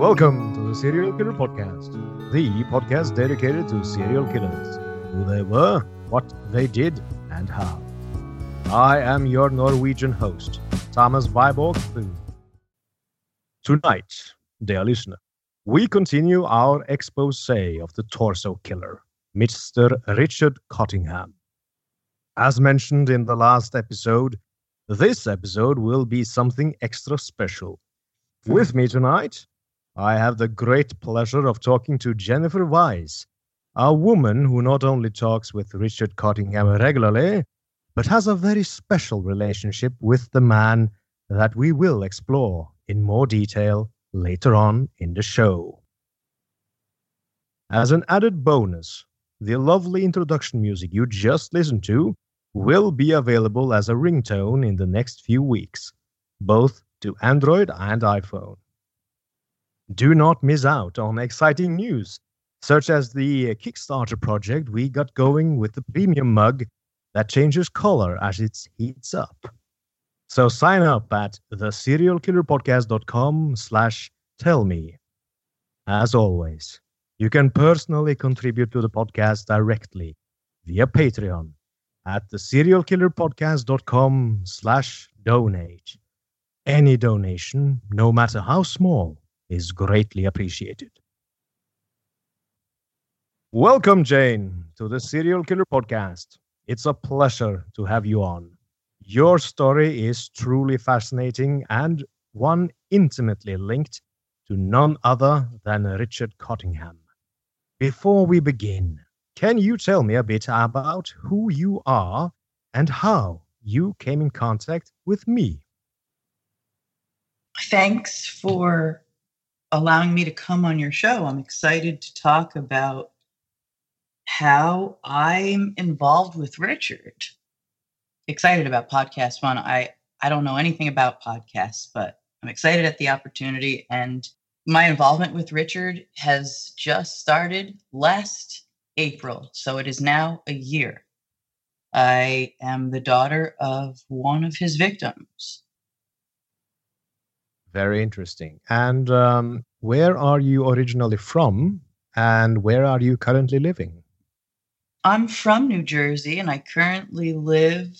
Welcome to the Serial Killer Podcast, the podcast dedicated to serial killers, who they were, what they did, and how. I am your Norwegian host, Thomas Viborg. Tonight, dear listener, we continue our expose of the torso killer, Mr. Richard Cottingham. As mentioned in the last episode, this episode will be something extra special. With me tonight, I have the great pleasure of talking to Jennifer Weiss, a woman who not only talks with Richard Cottingham regularly, but has a very special relationship with the man that we will explore in more detail later on in the show. As an added bonus, the lovely introduction music you just listened to will be available as a ringtone in the next few weeks, both to Android and iPhone. Do not miss out on exciting news, such as the Kickstarter project we got going with the premium mug that changes color as it heats up. So sign up at theserialkillerpodcast.com slash tell me. As always, you can personally contribute to the podcast directly via Patreon at theserialkillerpodcast.com slash donate. Any donation, no matter how small, is greatly appreciated. Welcome, Jane, to the Serial Killer Podcast. It's a pleasure to have you on. Your story is truly fascinating and one intimately linked to none other than Richard Cottingham. Before we begin, can you tell me a bit about who you are and how you came in contact with me? Thanks for allowing me to come on your show. I'm excited to talk about how I'm involved with Richard. Excited about podcast one. I I don't know anything about podcasts, but I'm excited at the opportunity and my involvement with Richard has just started last April, so it is now a year. I am the daughter of one of his victims. Very interesting. And um, where are you originally from and where are you currently living? I'm from New Jersey and I currently live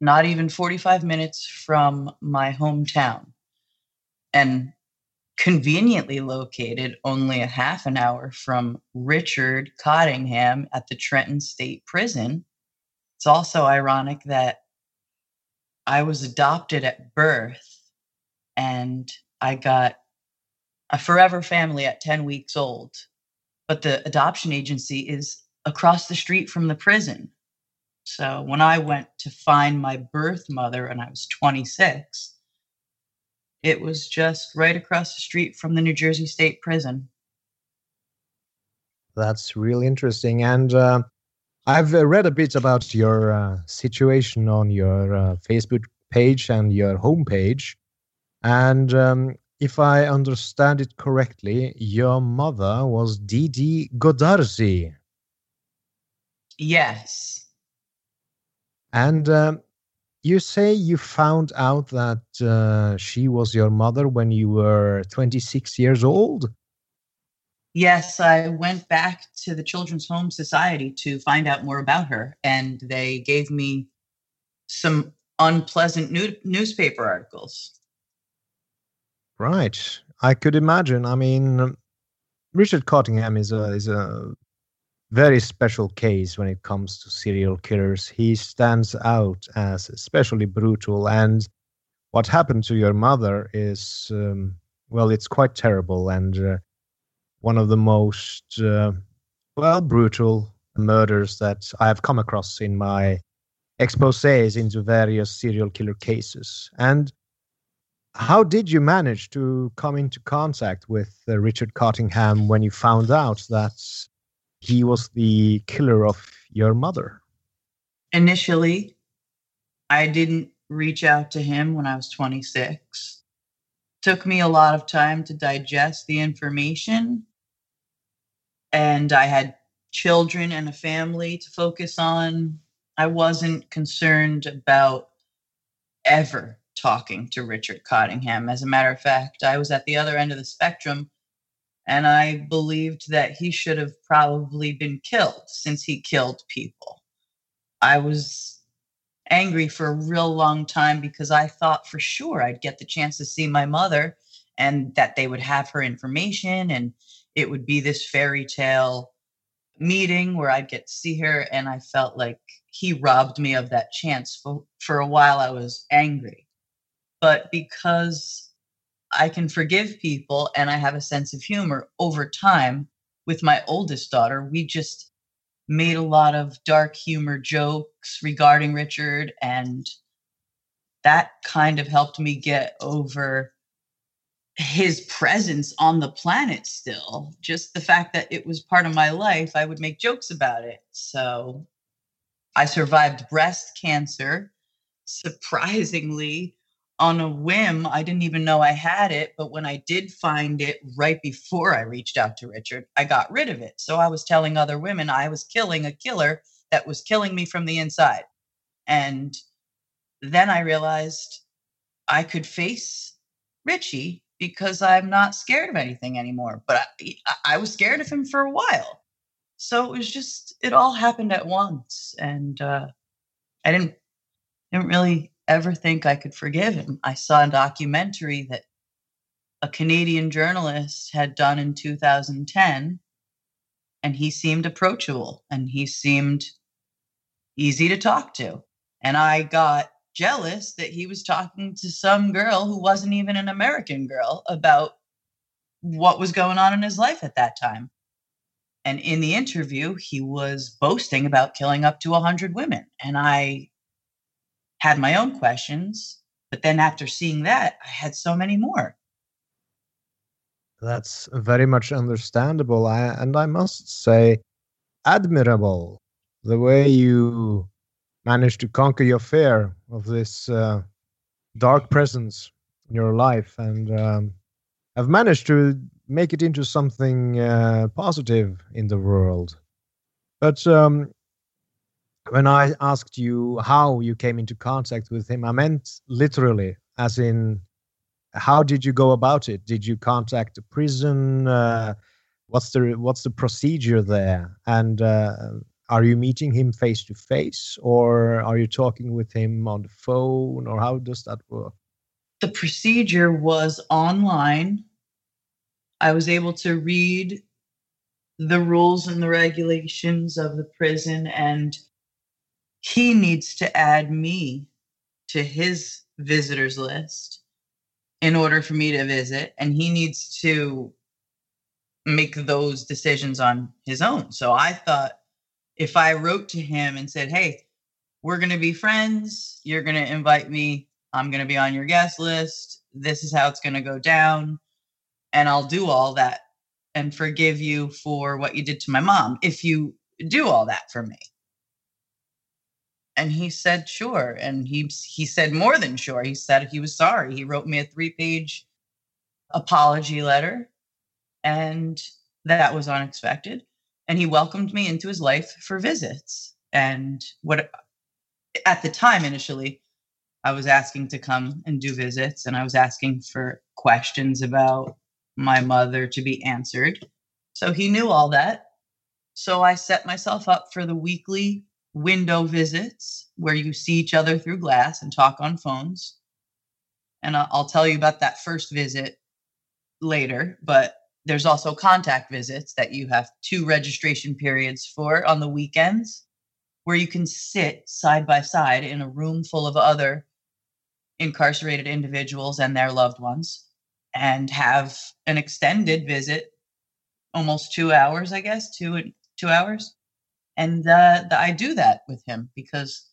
not even 45 minutes from my hometown and conveniently located only a half an hour from Richard Cottingham at the Trenton State Prison. It's also ironic that I was adopted at birth and I got a forever family at 10 weeks old. But the adoption agency is across the street from the prison. So when I went to find my birth mother and I was 26, it was just right across the street from the New Jersey State Prison. That's really interesting. And uh, I've uh, read a bit about your uh, situation on your uh, Facebook page and your homepage. And um, if I understand it correctly, your mother was Deedeh Goodarzi. Yes. And um, you say you found out that uh, she was your mother when you were 26 years old? Yes, I went back to the Children's Home Society to find out more about her, and they gave me some unpleasant new- newspaper articles. Right. I could imagine. I mean, Richard Cottingham is a is a very special case when it comes to serial killers. He stands out as especially brutal, and what happened to your mother is um, well, it's quite terrible and uh, one of the most uh, well brutal murders that I have come across in my exposés into various serial killer cases. And how did you manage to come into contact with uh, Richard Cottingham when you found out that he was the killer of your mother? Initially, I didn't reach out to him when I was 26. Took me a lot of time to digest the information. And I had children and a family to focus on. I wasn't concerned about ever talking to Richard Cottingham. As a matter of fact, I was at the other end of the spectrum and I believed that he should have probably been killed since he killed people. I was angry for a real long time because I thought for sure I'd get the chance to see my mother and that they would have her information and it would be this fairy tale meeting where I'd get to see her. And I felt like he robbed me of that chance. For, for a while, I was angry but because I can forgive people and I have a sense of humor over time with my oldest daughter, we just made a lot of dark humor jokes regarding Richard and that kind of helped me get over his presence on the planet still. Just the fact that it was part of my life i would make jokes about it. So i survived breast cancer surprisingly on a whim. I didn't even know I had it, but when I did find it right before I reached out to Richard, I got rid of it. So I was telling other women I was killing a killer that was killing me from the inside. And then I realized I could face Richie because I'm not scared of anything anymore. But I, I was scared of him for a while. So it was just, it all happened at once. And uh, I didn't, didn't really ever think I could forgive him. I saw a documentary that a Canadian journalist had done in 2010, and he seemed approachable and he seemed easy to talk to. And I got jealous that he was talking to some girl who wasn't even an American girl about what was going on in his life at that time. And in the interview, he was boasting about killing up to 100 women. And I had my own questions, but then after seeing that, I had so many more. That's very much understandable. I, and I must say, admirable the way you managed to conquer your fear of this uh, dark presence in your life and um, have managed to make it into something uh, positive in the world. But um, when I asked you how you came into contact with him, I meant literally, as in, how did you go about it? Did you contact the prison? Uh, what's the what's the procedure there? And uh, are you meeting him face to face, or are you talking with him on the phone, or how does that work? The procedure was online. I was able to read the rules and the regulations of the prison and he needs to add me to his visitors list in order for me to visit and he needs to make those decisions on his own. So i thought if I wrote to him and said, Hey, we're going to be friends, you're going to invite me, I'm going to be on your guest list, this is how it's going to go down, and I'll do all that and forgive you for what you did to my mom if you do all that for me. And he said, sure. And he he said more than sure. He said he was sorry. He wrote me a three-page apology letter. And that was unexpected. And he welcomed me into his life for visits. And what at the time initially, I was asking to come and do visits and I was asking for questions about my mother to be answered. So he knew all that. So I set myself up for the weekly window visits where you see each other through glass and talk on phones. And I'll tell you about that first visit later, but there's also contact visits that you have two registration periods for on the weekends where you can sit side by side in a room full of other incarcerated individuals and their loved ones and have an extended visit almost two hours i guess two two hours and uh, i do that with him because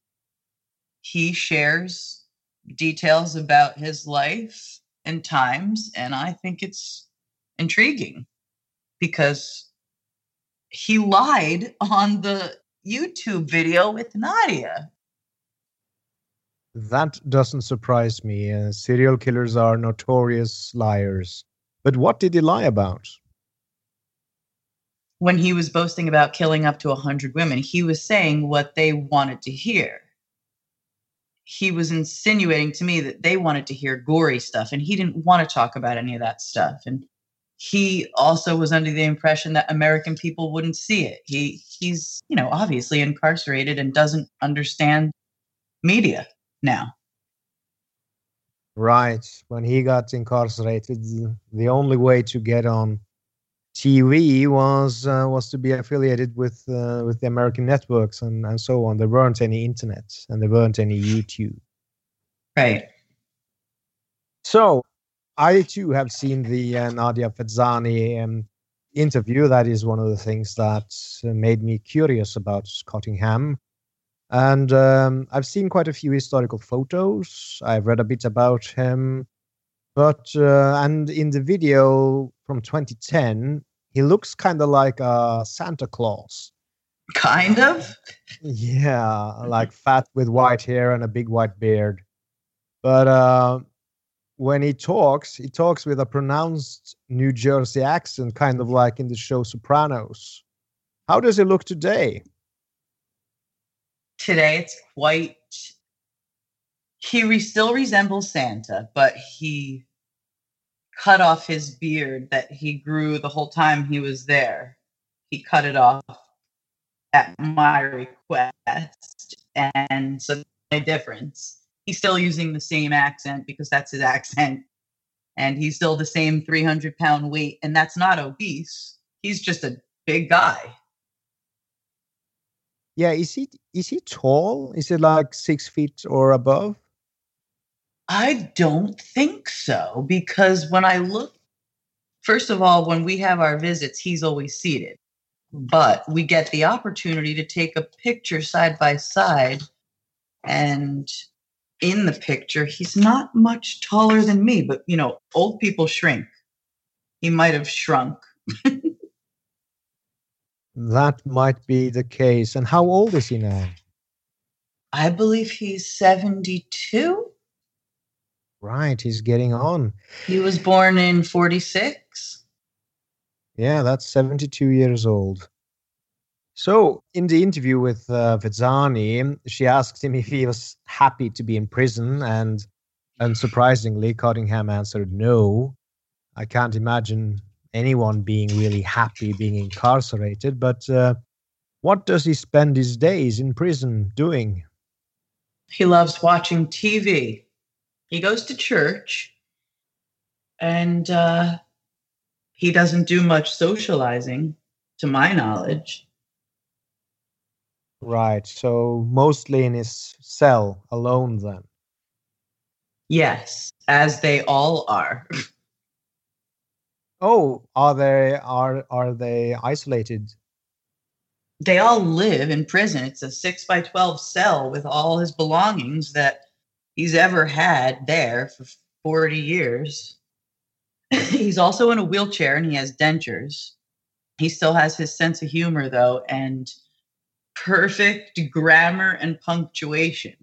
he shares details about his life and times and i think it's intriguing because he lied on the youtube video with nadia that doesn't surprise me. Uh, serial killers are notorious liars. But what did he lie about? When he was boasting about killing up to 100 women, he was saying what they wanted to hear. He was insinuating to me that they wanted to hear gory stuff, and he didn't want to talk about any of that stuff. And he also was under the impression that American people wouldn't see it. He he's, you know, obviously incarcerated and doesn't understand media now. Right. When he got incarcerated, the only way to get on TV was uh, was to be affiliated with uh, with the American networks and, and so on. There weren't any internet and there weren't any YouTube. Right. So I too have seen the uh, Nadia Fezzani um, interview. That is one of the things that uh, made me curious about Cottingham. And um, I've seen quite a few historical photos. I've read a bit about him. But, uh, and in the video from 2010, he looks kind of like a Santa Claus. Kind of? Yeah, like fat with white hair and a big white beard. But uh, when he talks, he talks with a pronounced New Jersey accent, kind of like in the show Sopranos. How does he look today? today it's quite he re- still resembles santa but he cut off his beard that he grew the whole time he was there he cut it off at my request and so a difference he's still using the same accent because that's his accent and he's still the same 300 pound weight and that's not obese he's just a big guy yeah, is he is he tall? Is it like six feet or above? I don't think so because when I look, first of all, when we have our visits, he's always seated, but we get the opportunity to take a picture side by side, and in the picture, he's not much taller than me, but you know, old people shrink. He might have shrunk. That might be the case. And how old is he now? I believe he's 72. Right, he's getting on. He was born in 46. Yeah, that's 72 years old. So, in the interview with uh, Fezzani, she asked him if he was happy to be in prison, and unsurprisingly, Cottingham answered no. I can't imagine anyone being really happy being incarcerated, but uh, what does he spend his days in prison doing? He loves watching TV. He goes to church and uh, he doesn't do much socializing, to my knowledge. Right. So mostly in his cell alone, then. Yes, as they all are. Oh, are they are are they isolated? they all live in prison. It's a six by 12 cell with all his belongings that he's ever had there for 40 years. he's also in a wheelchair and he has dentures. He still has his sense of humor, though, and perfect grammar and punctuation.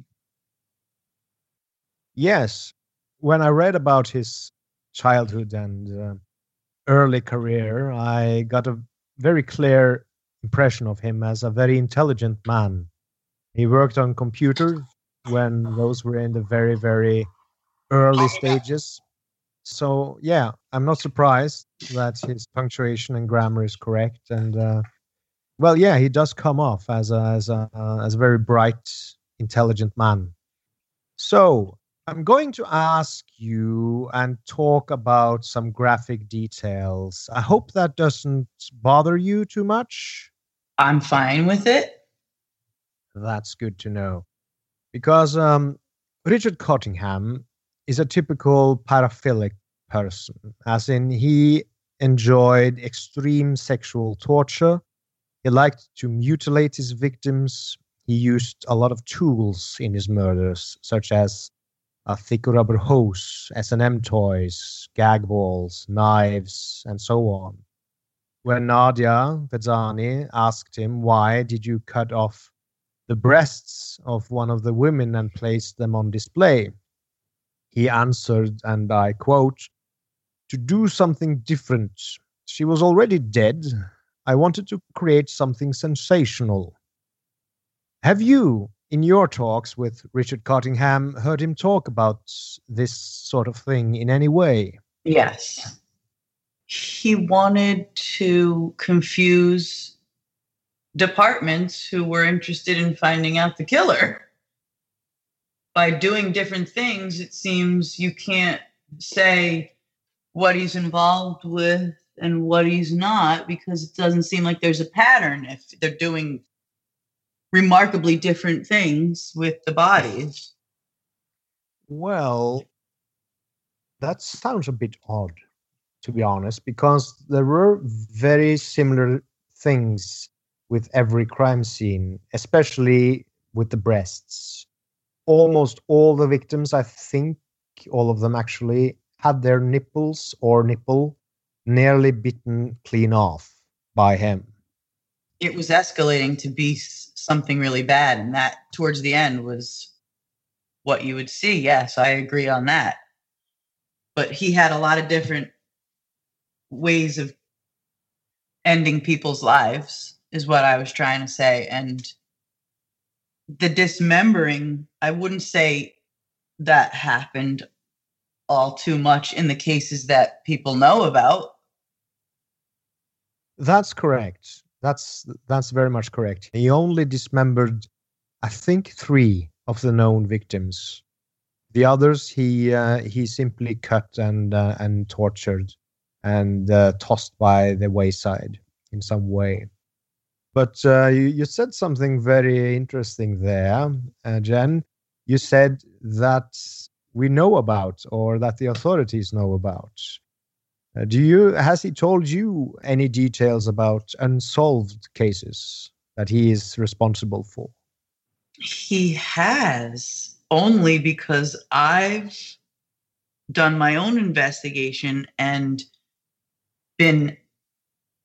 Yes. When I read about his childhood and uh, early career, I got a very clear impression of him as a very intelligent man. He worked on computers when those were in the very, very early stages. So, yeah, I'm not surprised that his punctuation and grammar is correct. And, uh, well, yeah, he does come off as a, as a, uh, as a very bright, intelligent man. So, I'm going to ask you and talk about some graphic details. I hope that doesn't bother you too much. I'm fine with it. That's good to know. Because um, Richard Cottingham is a typical paraphilic person, as in, he enjoyed extreme sexual torture. He liked to mutilate his victims. He used a lot of tools in his murders, such as a thick rubber hose, S&M toys, gag balls, knives, and so on. When Nadia Fezzani asked him, why did you cut off the breasts of one of the women and placed them on display? He answered, and I quote, to do something different. She was already dead. I wanted to create something sensational. Have you in your talks with Richard Cottingham heard him talk about this sort of thing in any way? Yes. He wanted to confuse departments who were interested in finding out the killer. By doing different things, it seems you can't say what he's involved with and what he's not because it doesn't seem like there's a pattern if they're doing remarkably different things with the bodies. Well, that sounds a bit odd, to be honest, because there were very similar things with every crime scene, especially with the breasts. Almost all the victims, I think, all of them actually, had their nipples or nipple nearly bitten clean off by him. It was escalating to be something really bad and that towards the end was what you would see yes i agree on that but he had a lot of different ways of ending people's lives is what i was trying to say and the dismembering i wouldn't say that happened all too much in the cases that people know about that's correct that's that's very much correct. He only dismembered, I think, three of the known victims. The others he uh, he simply cut and uh, and tortured and uh, tossed by the wayside in some way. But uh, you, you said something very interesting there, uh, Jenn. You said that we know about or that the authorities know about. Uh, do you has he told you any details about unsolved cases that he is responsible for? He has only because I've done my own investigation and been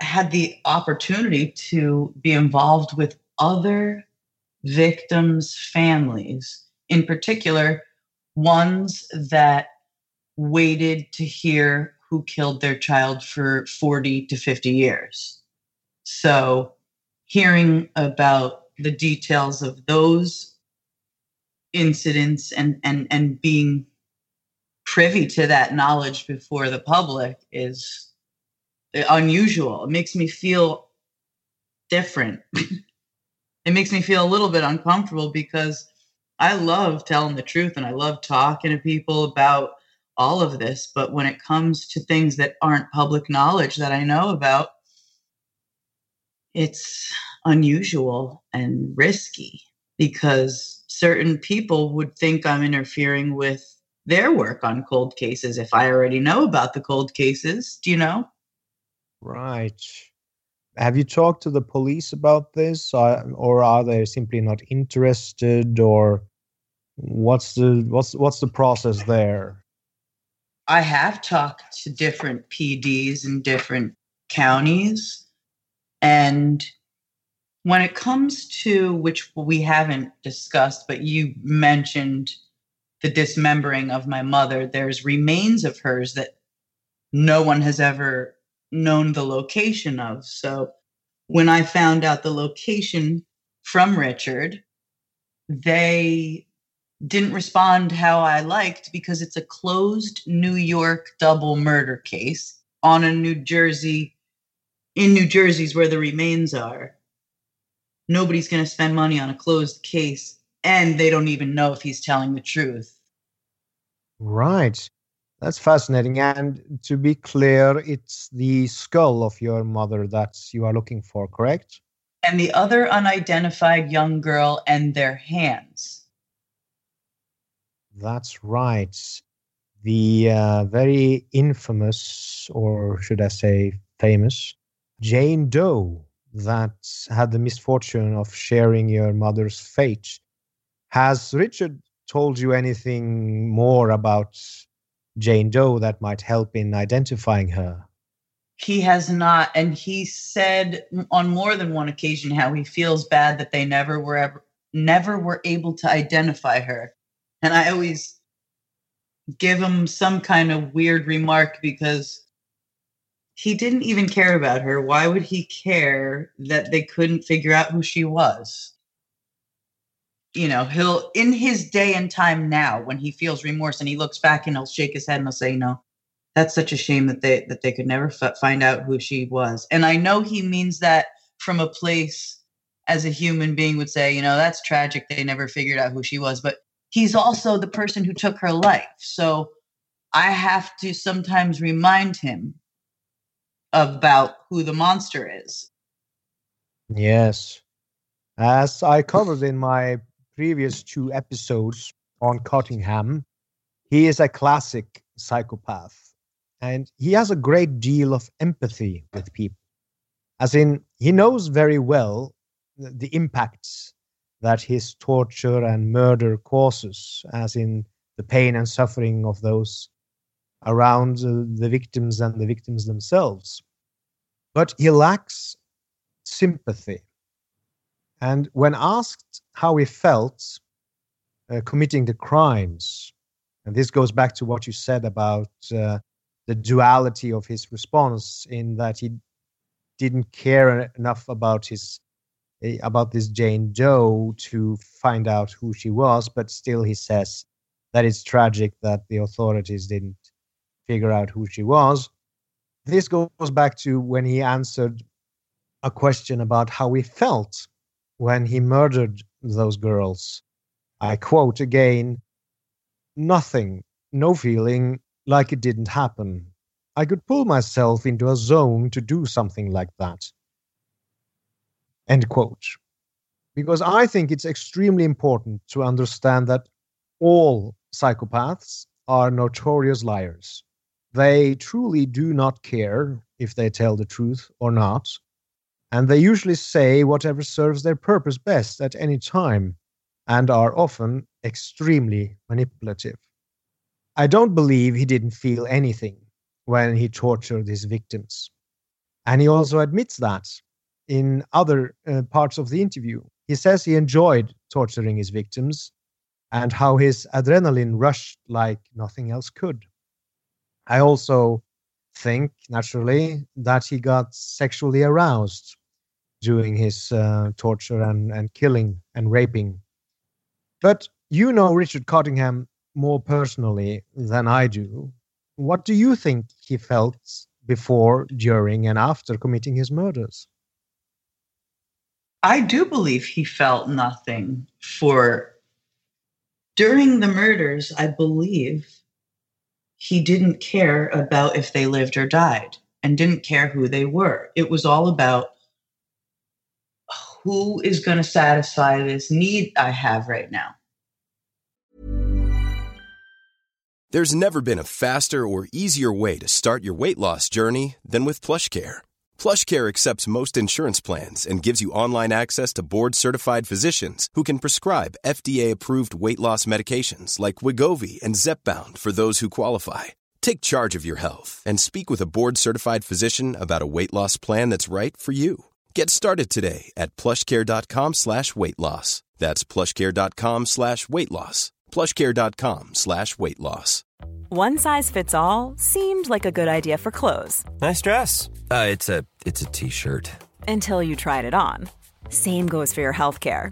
had the opportunity to be involved with other victims' families, in particular, ones that waited to hear who killed their child for 40 to 50 years. So, hearing about the details of those incidents and, and, and being privy to that knowledge before the public is unusual. It makes me feel different. it makes me feel a little bit uncomfortable because I love telling the truth and I love talking to people about all of this. But when it comes to things that aren't public knowledge that I know about, it's unusual and risky because certain people would think I'm interfering with their work on cold cases if I already know about the cold cases. Do you know? Right. have you talked to the police about this, or, or are they simply not interested, or what's the what's what's the process there? I have talked to different PDs in different counties, and when it comes to which we haven't discussed, but you mentioned the dismembering of my mother, there's remains of hers that no one has ever known the location of. So when I found out the location from Richard, they didn't respond how I liked because it's a closed New York double murder case on a New Jersey, in New Jersey's where the remains are. Nobody's going to spend money on a closed case, and they don't even know if he's telling the truth. Right. That's fascinating. And to be clear, it's the skull of your mother that you are looking for, correct? And the other unidentified young girl and their hands. That's right. The uh, very infamous, or should I say famous, Jane Doe that had the misfortune of sharing your mother's fate. Has Richard told you anything more about Jane Doe that might help in identifying her? He has not, and he said on more than one occasion how he feels bad that they never were ever, never were able to identify her. And I always give him some kind of weird remark because he didn't even care about her. Why would he care that they couldn't figure out who she was? You know, he'll in his day and time now when he feels remorse and he looks back and he'll shake his head and he'll say, "No, that's such a shame that they that they could never f- find out who she was." And I know he means that from a place as a human being would say, you know, that's tragic they never figured out who she was, but he's also the person who took her life. So I have to sometimes remind him about who the monster is. Yes. As I covered in my previous two episodes on Cottingham, he is a classic psychopath and he has a great deal of empathy with people. As in, he knows very well the impacts that his torture and murder causes, as in the pain and suffering of those around uh, the victims and the victims themselves. But he lacks sympathy. And when asked how he felt uh, committing the crimes. And this goes back to what you said about uh, the duality of his response, in that he didn't care enough about his eh, about this Jane Doe to find out who she was, but still he says that it's tragic that the authorities didn't figure out who she was. This goes back to when he answered a question about how he felt when he murdered those girls. I quote again nothing, no feeling like it didn't happen. I could pull myself into a zone to do something like that. End quote. Because I think it's extremely important to understand that all psychopaths are notorious liars. They truly do not care if they tell the truth or not and they usually say whatever serves their purpose best at any time and are often extremely manipulative. I don't believe he didn't feel anything when he tortured his victims. And he also admits that in other uh, parts of the interview. He says he enjoyed torturing his victims and how his adrenaline rushed like nothing else could. I also think, naturally, that he got sexually aroused doing his uh, torture and, and killing and raping. But you know Richard Cottingham more personally than I do. What do you think he felt before, during, and after committing his murders? I do believe he felt nothing for. During the murders, I believe he didn't care about if they lived or died and didn't care who they were. It was all about who is going to satisfy this need I have right now. There's never been a faster or easier way to start your weight loss journey than with PlushCare PlushCare accepts most insurance plans and gives you online access to board-certified physicians who can prescribe FDA-approved weight loss medications like Wegovy and Zepbound for those who qualify. Take charge of your health and speak with a board-certified physician about a weight loss plan that's right for you. Get started today at plushcare.com slash weight loss. That's plushcare.com slash weight loss. plushcare.com slash weight loss. One size fits all seemed like a good idea for clothes Nice dress. Uh, it's a it's a t-shirt. until you tried it on. Same goes for your healthcare.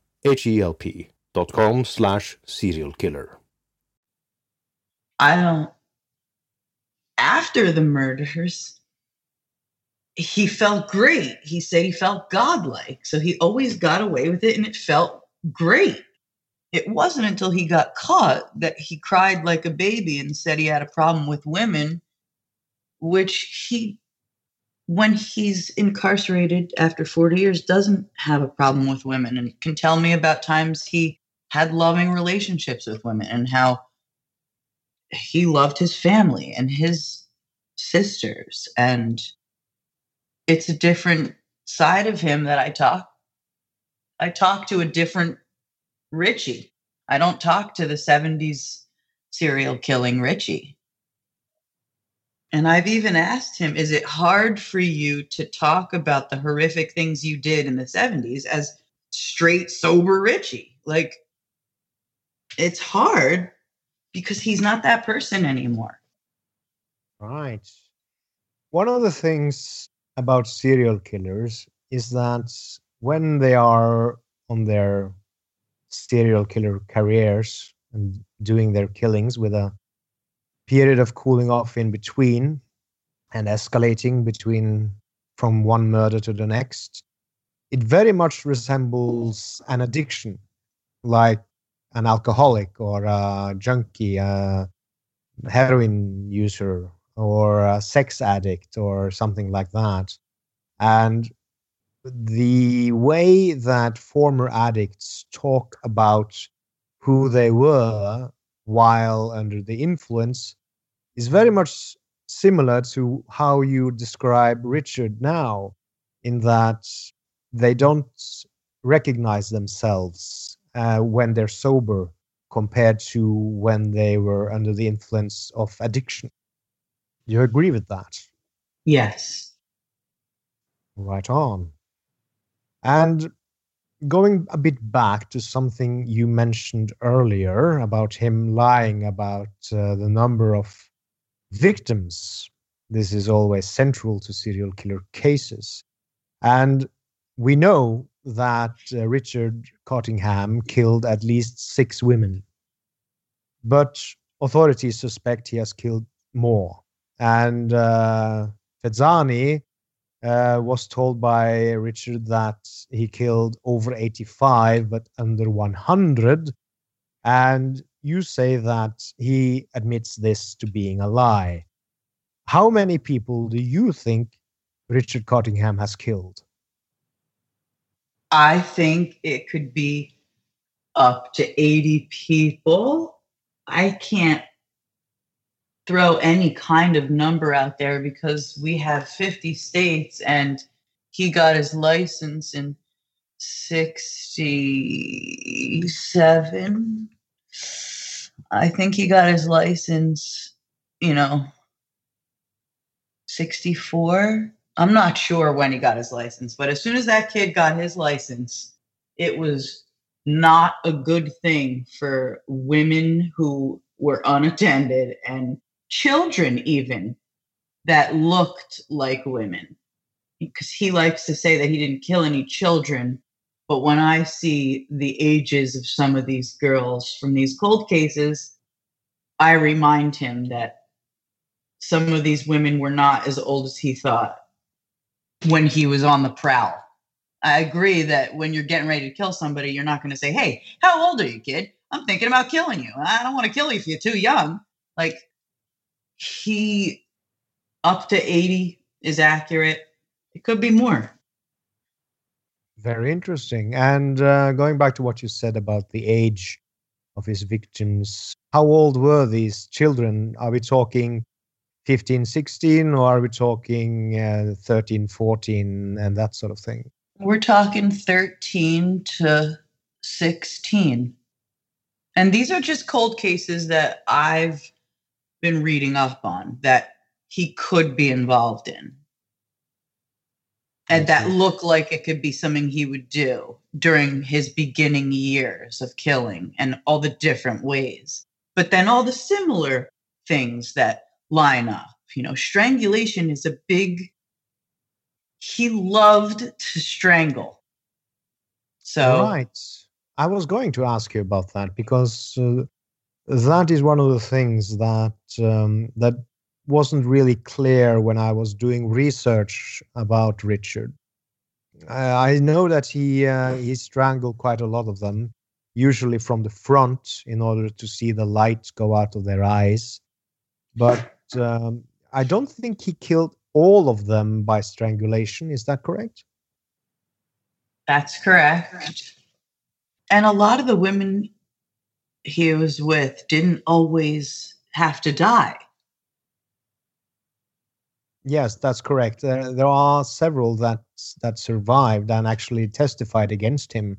H-E-L-P dot com slash serial killer. I don't. After the murders, he felt great. He said he felt godlike. So he always got away with it and it felt great. It wasn't until he got caught that he cried like a baby and said he had a problem with women, which he, when he's incarcerated after 40 years, doesn't have a problem with women and can tell me about times he had loving relationships with women and how he loved his family and his sisters and it's a different side of him that I talk I talk to a different Richie. I don't talk to the 70s serial killing Richie. And I've even asked him, is it hard for you to talk about the horrific things you did in the 70s as straight sober Richie? Like it's hard because he's not that person anymore. Right. One of the things about serial killers is that when they are on their serial killer careers and doing their killings with a period of cooling off in between and escalating between from one murder to the next, it very much resembles an addiction, like an alcoholic or a junkie, a heroin user, or a sex addict, or something like that. And the way that former addicts talk about who they were while under the influence is very much similar to how you describe Richard now, in that they don't recognize themselves uh, when they're sober compared to when they were under the influence of addiction. Do you agree with that? Yes. Right on. And going a bit back to something you mentioned earlier about him lying about uh, the number of victims, this is always central to serial killer cases. And we know that uh, Richard Cottingham killed at least six women. But authorities suspect he has killed more. And uh, Fezzani uh, was told by Richard that he killed over 85, but under 100. And you say that he admits this to being a lie. How many people do you think Richard Cottingham has killed? I think it could be up to 80 people. I can't throw any kind of number out there because we have 50 states and he got his license in 67 i think he got his license you know 64 i'm not sure when he got his license but as soon as that kid got his license it was not a good thing for women who were unattended and children even that looked like women. Because he likes to say that he didn't kill any children but when i see the ages of some of these girls from these cold cases i remind him that some of these women were not as old as he thought when he was on the prowl I agree that when you're getting ready to kill somebody, you're not going to say, Hey, how old are you, kid? I'm thinking about killing you. I don't want to kill you if you're too young. Like, he up to 80 is accurate. It could be more. Very interesting. And uh, going back to what you said about the age of his victims, how old were these children? Are we talking 15, 16, or are we talking uh, 13, 14, and that sort of thing? We're talking 13 to 16. And these are just cold cases that I've been reading up on that he could be involved in. And that look like it could be something he would do during his beginning years of killing and all the different ways. But then all the similar things that line up. You know, strangulation is a big he loved to strangle. So right, I was going to ask you about that because uh, that is one of the things that um, that wasn't really clear when I was doing research about Richard. I, I know that he uh, he strangled quite a lot of them, usually from the front, in order to see the light go out of their eyes. But um, I don't think he killed all of them by strangulation. Is that correct? That's correct. And a lot of the women he was with didn't always have to die. Yes, that's correct. There, there are several that that survived and actually testified against him.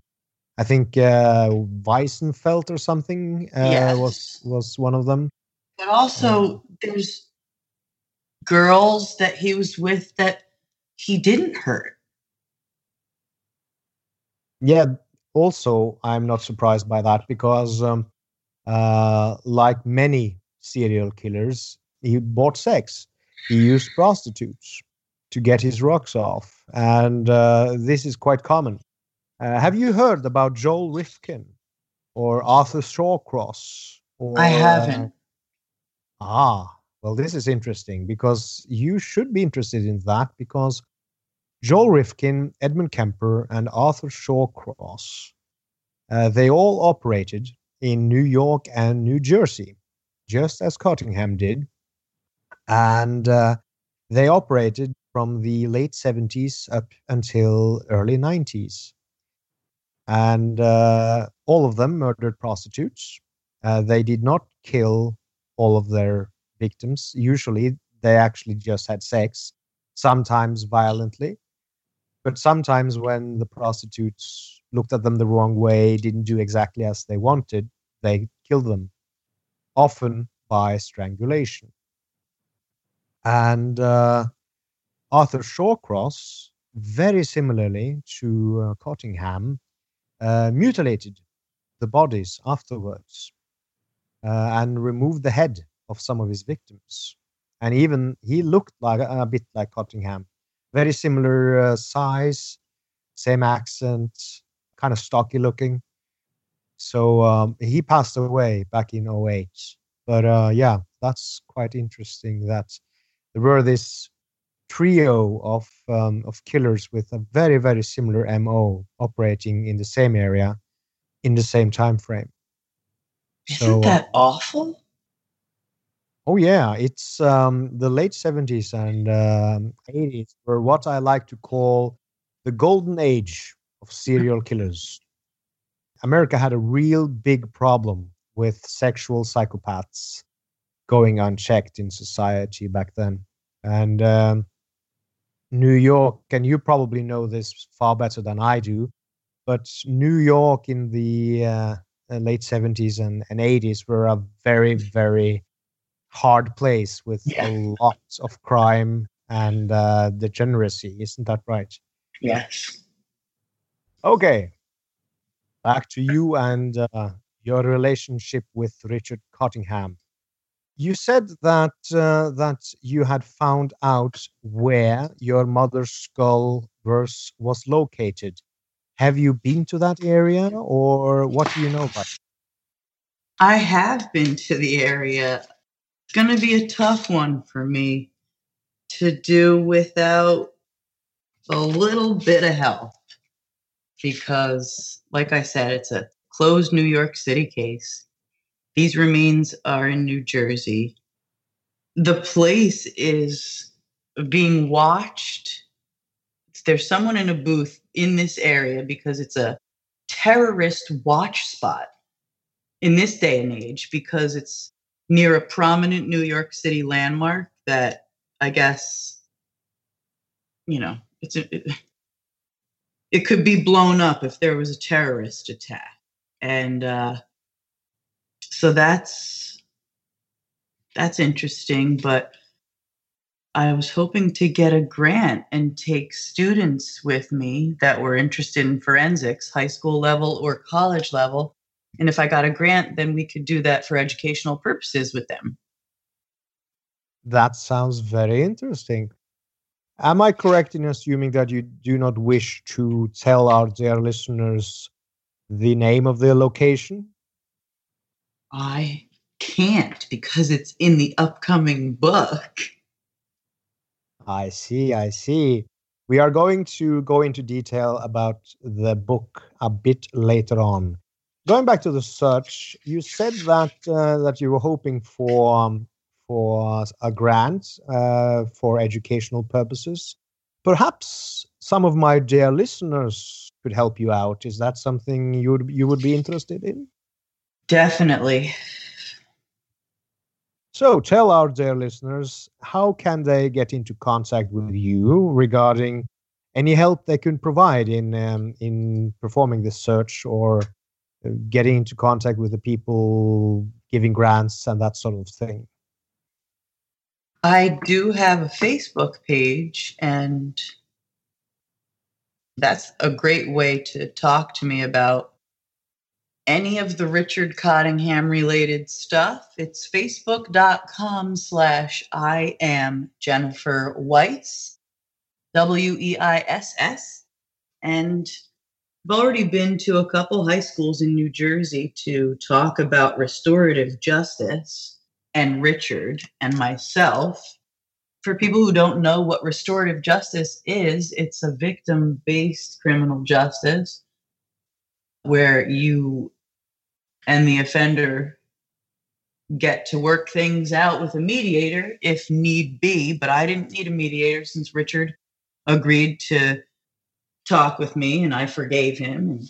I think uh, Weisenfeld or something uh, Yes. was was one of them. But also, there's girls that he was with that he didn't hurt. Yeah. Also, I'm not surprised by that because, um, uh, like many serial killers, he bought sex. He used prostitutes to get his rocks off, and uh, this is quite common. Uh, have you heard about Joel Rifkin or Arthur Shawcross? Or, I haven't. Uh, ah, well, this is interesting because you should be interested in that because Joel Rifkin, Edmund Kemper, and Arthur Shawcross, uh, they all operated in New York and New Jersey, just as Cottingham did. And uh, they operated from the late 70s up until early 90s. And uh, all of them murdered prostitutes. Uh, they did not kill all of their victims. Usually, they actually just had sex, sometimes violently. But sometimes, when the prostitutes looked at them the wrong way, didn't do exactly as they wanted, they killed them, often by strangulation. And uh, Arthur Shawcross, very similarly to uh, Cottingham, uh, mutilated the bodies afterwards uh, and removed the head of some of his victims. And even he looked like a bit like Cottingham, very similar uh, size, same accent, kind of stocky looking. So um, he passed away back in 08. But uh, yeah, that's quite interesting that there were this trio of um, of killers with a very very similar mo operating in the same area in the same time frame. Isn't So, uh, that awful? Oh yeah, it's um, the late seventies and um, eighties were what I like to call the golden age of serial killers. America had a real big problem with sexual psychopaths going unchecked in society back then. And um, New York, and you probably know this far better than I do, but New York in the uh, late 70s and, and 80s were a very, very hard place with yeah. a lot of crime and uh, degeneracy. Isn't that right? Yes. Okay. Back to you and uh, your relationship with Richard Cottingham. You said that uh, that you had found out where your mother's skull was was located. Have you been to that area, or what do you know about? It? I have been to the area. It's going to be a tough one for me to do without a little bit of help because, like I said, it's a closed New York City case. These remains are in New Jersey. The place is being watched. There's someone in a booth in this area because it's a terrorist watch spot in this day and age because it's near a prominent New York City landmark that I guess, you know, it's a, it, it could be blown up if there was a terrorist attack. And uh, so that's that's interesting, but I was hoping to get a grant and take students with me that were interested in forensics, high school level or college level. And if I got a grant, then we could do that for educational purposes with them. That sounds very interesting. Am I correct in assuming that you do not wish to tell our dear listeners the name of the location? I can't because it's in the upcoming book. I see, I see. We are going to go into detail about the book a bit later on. Going back to the search, you said that uh, that you were hoping for um, for a grant uh, for educational purposes. Perhaps some of my dear listeners could help you out. Is that something you would you would be interested in? Definitely. So tell our dear listeners how can they get into contact with you regarding any help they can provide in um, in performing this search or uh, getting into contact with the people giving grants and that sort of thing. I do have a Facebook page, and that's a great way to talk to me about any of the Richard Cottingham related stuff. It's facebook.com slash I am Jennifer Weiss, W E I S S. And I've already been to a couple high schools in New Jersey to talk about restorative justice and Richard and myself. For people who don't know what restorative justice is, it's a victim based criminal justice where you and the offender get to work things out with a mediator if need be. But I didn't need a mediator since Richard agreed to talk with me and I forgave him. And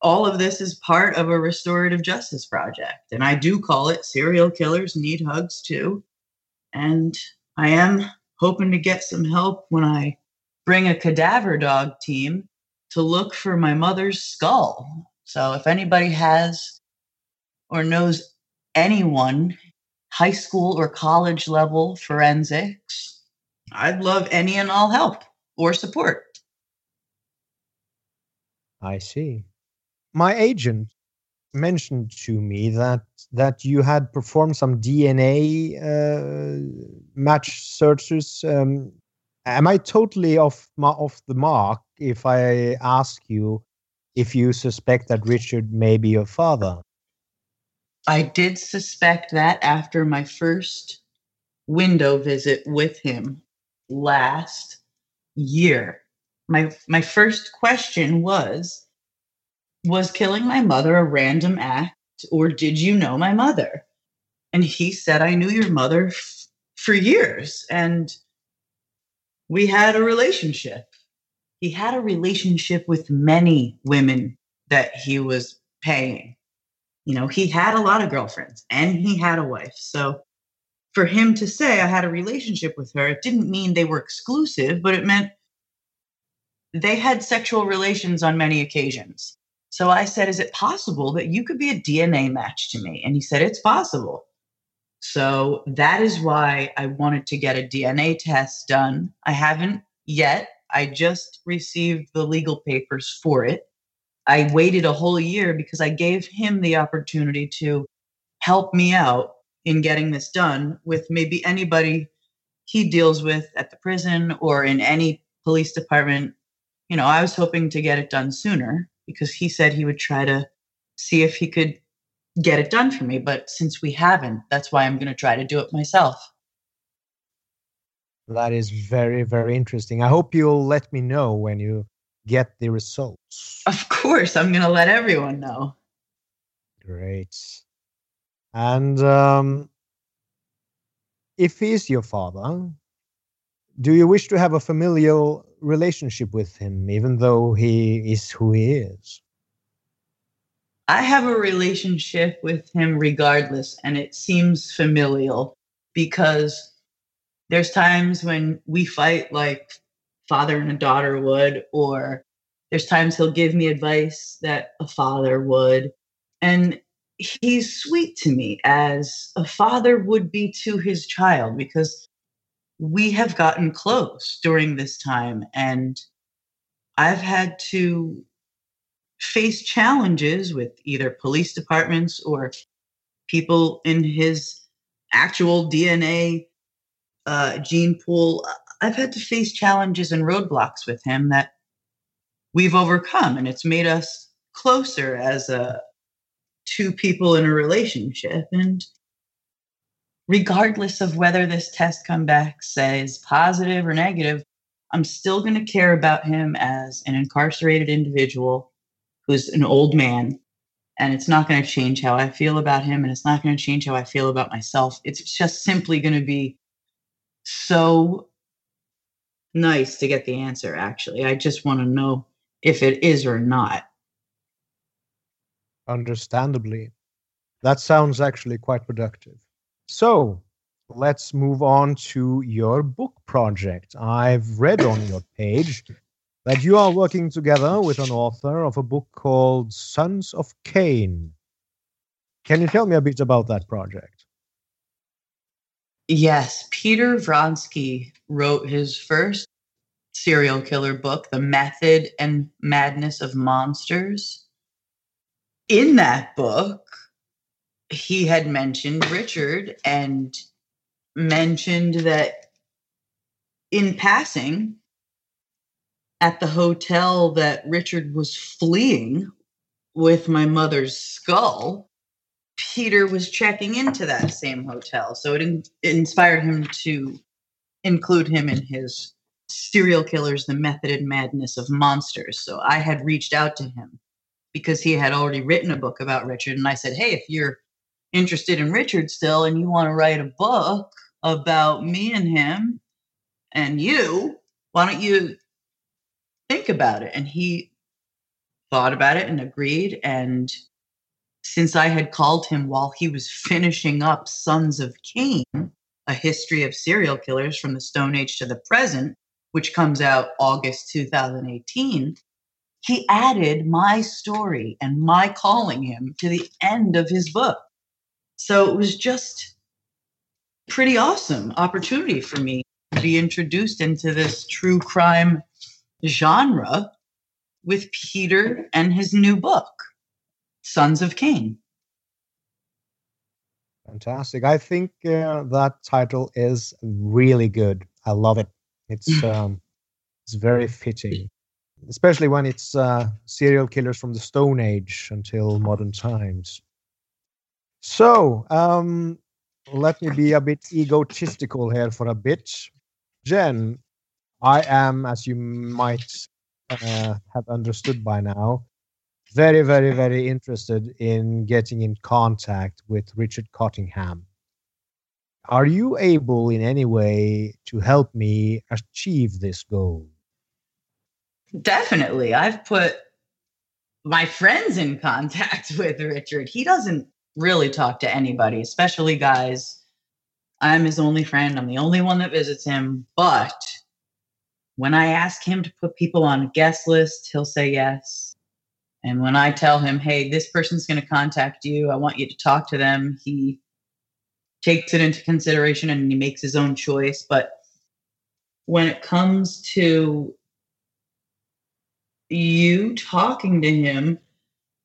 all of this is part of a restorative justice project. And I do call it Serial Killers Need Hugs Too. And I am hoping to get some help when I bring a cadaver dog team to look for my mother's skull. So if anybody has or knows anyone, high school or college level forensics, I'd love any and all help or support. I see my agent mentioned to me that that you had performed some DNA uh, match searches. Um, am I totally off off the mark if I ask you if you suspect that Richard may be your father? I did suspect that after my first window visit with him last year. My my first question was was killing my mother a random act, or did you know my mother? And he said, I knew your mother f- for years, and we had a relationship. he had a relationship with many women that he was paying. You know, he had a lot of girlfriends and he had a wife. So for him to say I had a relationship with her, it didn't mean they were exclusive, but it meant they had sexual relations on many occasions. So I said, Is it possible that you could be a DNA match to me? And he said, It's possible. So that is why I wanted to get a DNA test done. I haven't yet. I just received the legal papers for it. I waited a whole year because I gave him the opportunity to help me out in getting this done with maybe anybody he deals with at the prison or in any police department. You know, I was hoping to get it done sooner because he said he would try to see if he could get it done for me. But since we haven't, that's why I'm going to try to do it myself. That is very, very interesting. I hope you'll let me know when you get the results. Of course, I'm going to let everyone know. Great. And um, if he's your father, do you wish to have a familial relationship with him, even though he is who he is? I have a relationship with him regardless, and it seems familial because there's times when we fight like father and a daughter would, or there's times he'll give me advice that a father would. And he's sweet to me as a father would be to his child because we have gotten close during this time and I've had to face challenges with either police departments or people in his actual DNA uh, gene pool. I've had to face challenges and roadblocks with him that we've overcome, and it's made us closer as a two people in a relationship. And regardless of whether this test come back says positive or negative, I'm still going to care about him as an incarcerated individual who's an old man. And it's not going to change how I feel about him, and it's not going to change how I feel about myself. It's just simply going to be so nice to get the answer, actually. I just want to know if it is or not. Understandably. That sounds actually quite productive. So let's move on to your book project. I've read on your page that you are working together with an author of a book called Sons of Cain. Can you tell me a bit about that project? Yes, Peter Vronsky wrote his first serial killer book, The Method and Madness of Monsters. In that book, he had mentioned Richard and mentioned that in passing at the hotel that Richard was fleeing with my mother's skull, Peter was checking into that same hotel. So it, in- it inspired him to include him in his serial killers, the method and madness of monsters. So I had reached out to him because he had already written a book about Richard. And I said, Hey, if you're interested in Richard still and you want to write a book about me and him and you, why don't you think about it? And he thought about it and agreed. And since I had called him while he was finishing up Sons of Cain, a history of serial killers from the Stone Age to the present, which comes out August 2018, he added my story and my calling him to the end of his book. So it was just pretty awesome opportunity for me to be introduced into this true crime genre with Peter and his new book, Sons of Cain. Fantastic. I think uh, that title is really good. I love it. It's um, it's very fitting, especially when it's uh, serial killers from the Stone Age until modern times. So, um, let me be a bit egotistical here for a bit. Jenn, I am, as you might uh, have understood by now, very, very, very interested in getting in contact with Richard Cottingham. Are you able in any way to help me achieve this goal? Definitely. I've put my friends in contact with Richard. He doesn't really talk to anybody, especially guys. I'm his only friend. I'm the only one that visits him. But when I ask him to put people on a guest list, he'll say yes. And when I tell him, hey, this person's going to contact you, I want you to talk to them, he takes it into consideration and he makes his own choice. But when it comes to you talking to him,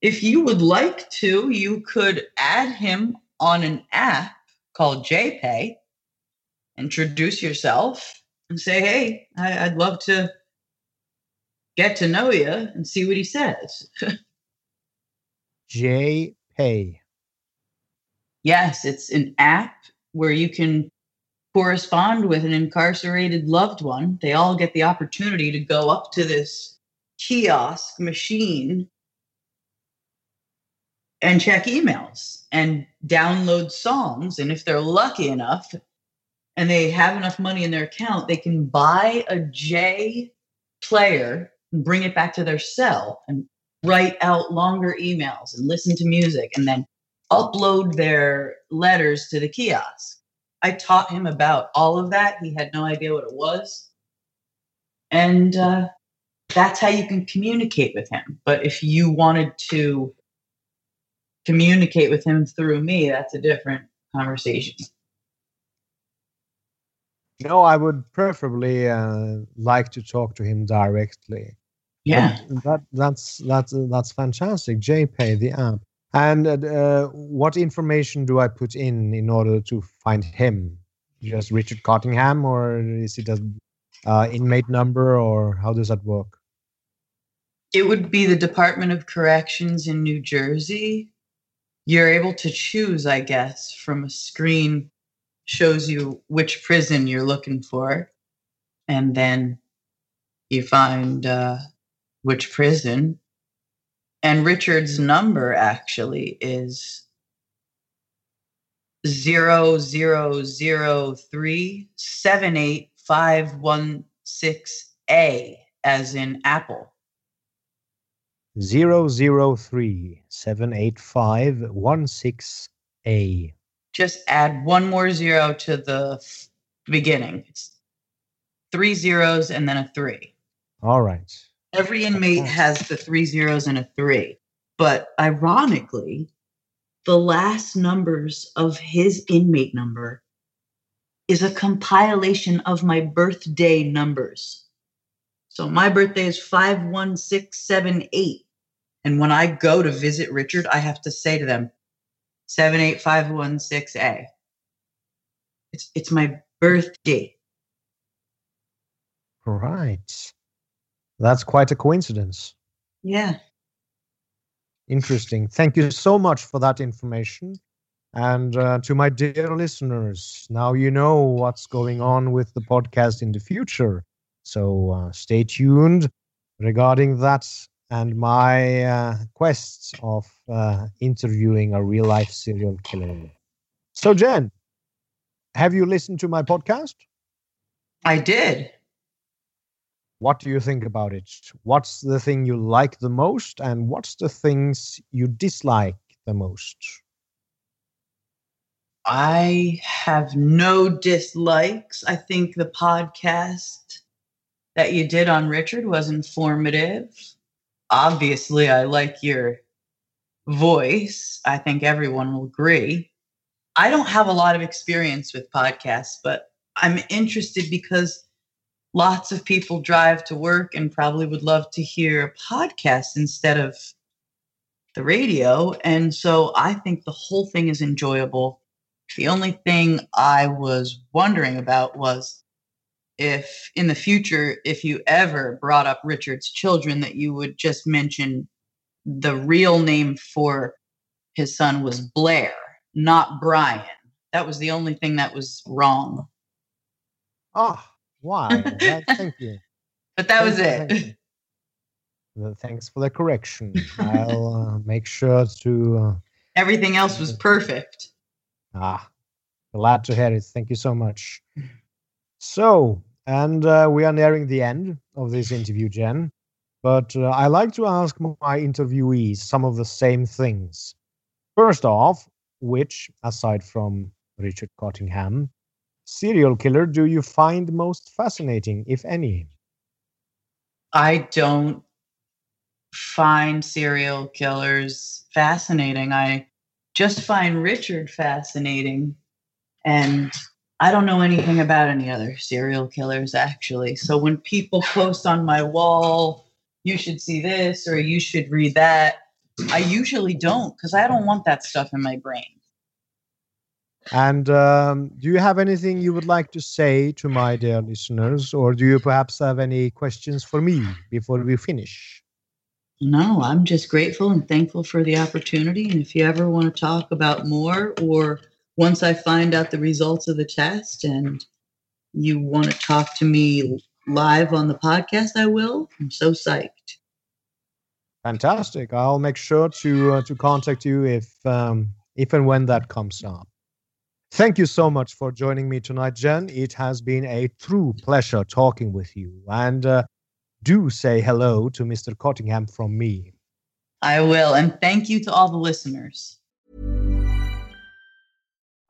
if you would like to, you could add him on an app called JPay, introduce yourself, and say, hey, I, would love to get to know you and see what he says. JPay. Yes, it's an app where you can correspond with an incarcerated loved one. They all get the opportunity to go up to this kiosk machine and check emails and download songs. And if they're lucky enough and they have enough money in their account, they can buy a J player and bring it back to their cell and write out longer emails and listen to music and then upload their letters to the kiosk. I taught him about all of that. He had no idea what it was. And uh, that's how you can communicate with him. But if you wanted to communicate with him through me, that's a different conversation. No, I would preferably uh, like to talk to him directly. Yeah, that that's that's that's fantastic. JPay the app. And uh, what information do I put in in order to find him? Just Richard Cottingham, or is it a uh, inmate number, or how does that work? It would be the Department of Corrections in New Jersey. You're able to choose, I guess, from a screen shows you which prison you're looking for, and then you find uh, which prison and Richard's number actually is zero zero zero three seven eight five one six A as in Apple. Zero zero three seven eight five one six A. Just add one more zero to the beginning. It's three zeros and then a three. All right. Every inmate has the three zeros and a three. But ironically, the last numbers of his inmate number is a compilation of my birthday numbers. So my birthday is 51678. And when I go to visit Richard, I have to say to them, 78516A. It's it's my birthday. Right. That's quite a coincidence. Yeah. Interesting. Thank you so much for that information. And uh, to my dear listeners, now you know what's going on with the podcast in the future. So uh, stay tuned regarding that and my uh, quests of uh, interviewing a real life serial killer. So, Jenn, have you listened to my podcast? I did. What do you think about it? What's the thing you like the most, and what's the things you dislike the most? I have no dislikes. I think the podcast that you did on Richard was informative. Obviously, I like your voice. I think everyone will agree. I don't have a lot of experience with podcasts, but I'm interested because lots of people drive to work and probably would love to hear a podcast instead of the radio. And so I think the whole thing is enjoyable. The only thing I was wondering about was if in the future, if you ever brought up Richard's children, that you would just mention the real name for his son was Blair, not Brian. That was the only thing that was wrong. Oh, why? thank you. But that was it. thanks for the correction. I'll uh, make sure to. Uh, Everything else was perfect. Ah, glad to hear it. Thank you so much. So, and uh, we are nearing the end of this interview, Jenn. but uh, I like to ask my interviewees some of the same things. First off, which, aside from Richard Cottingham, serial killer do you find most fascinating, if any? I don't find serial killers fascinating. I just find Richard fascinating. And I don't know anything about any other serial killers, actually. So when people post on my wall, you should see this or you should read that, I usually don't because I don't want that stuff in my brain. And um, do you have anything you would like to say to my dear listeners, or do you perhaps have any questions for me before we finish? No, I'm just grateful and thankful for the opportunity. And if you ever want to talk about more, or once I find out the results of the test and you want to talk to me live on the podcast, I will. I'm so psyched. Fantastic. I'll make sure to uh, to contact you if um, if and when that comes up. Thank you so much for joining me tonight, Jenn. It has been a true pleasure talking with you. And uh, do say hello to Mr. Cottingham from me. I will. And thank you to all the listeners.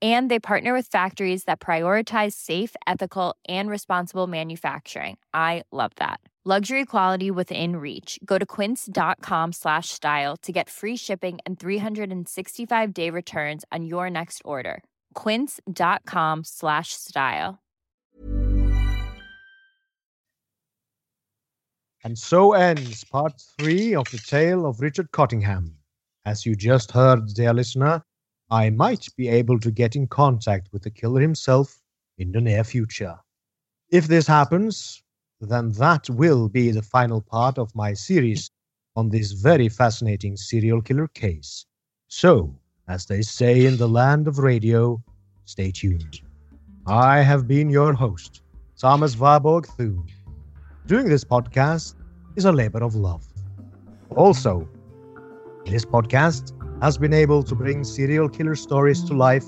And they partner with factories that prioritize safe, ethical, and responsible manufacturing. I love that. Luxury quality within reach. Go to quince.com slash style to get free shipping and 365 day returns on your next order. Quince.com slash style. And so ends part three of the tale of Richard Cottingham. As you just heard, dear listener, I might be able to get in contact with the killer himself in the near future. If this happens, then that will be the final part of my series on this very fascinating serial killer case. So, as they say in the land of radio, stay tuned. I have been your host, Thomas Warburg Thune. Doing this podcast is a labor of love. Also, this podcast has been able to bring serial killer stories to life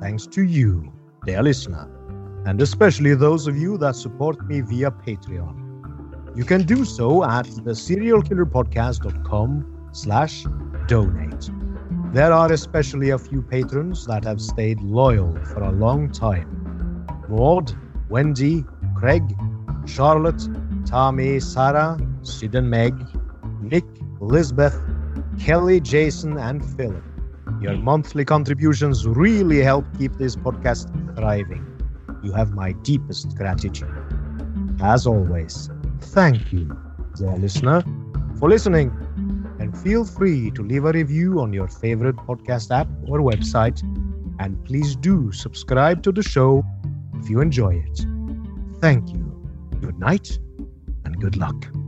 thanks to you, dear listener, and especially those of you that support me via Patreon. You can do so at the serialkillerpodcast.com slash donate. There are especially a few patrons that have stayed loyal for a long time. Maud, Wendy, Craig, Charlotte, Tommy, Sarah, Sid and Meg, Nick, Elizabeth, Kelly, Jason, and Philip. Your monthly contributions really help keep this podcast thriving. You have my deepest gratitude. As always, thank you, dear listener, for listening. And feel free to leave a review on your favorite podcast app or website. And please do subscribe to the show if you enjoy it. Thank you. Good night and good luck.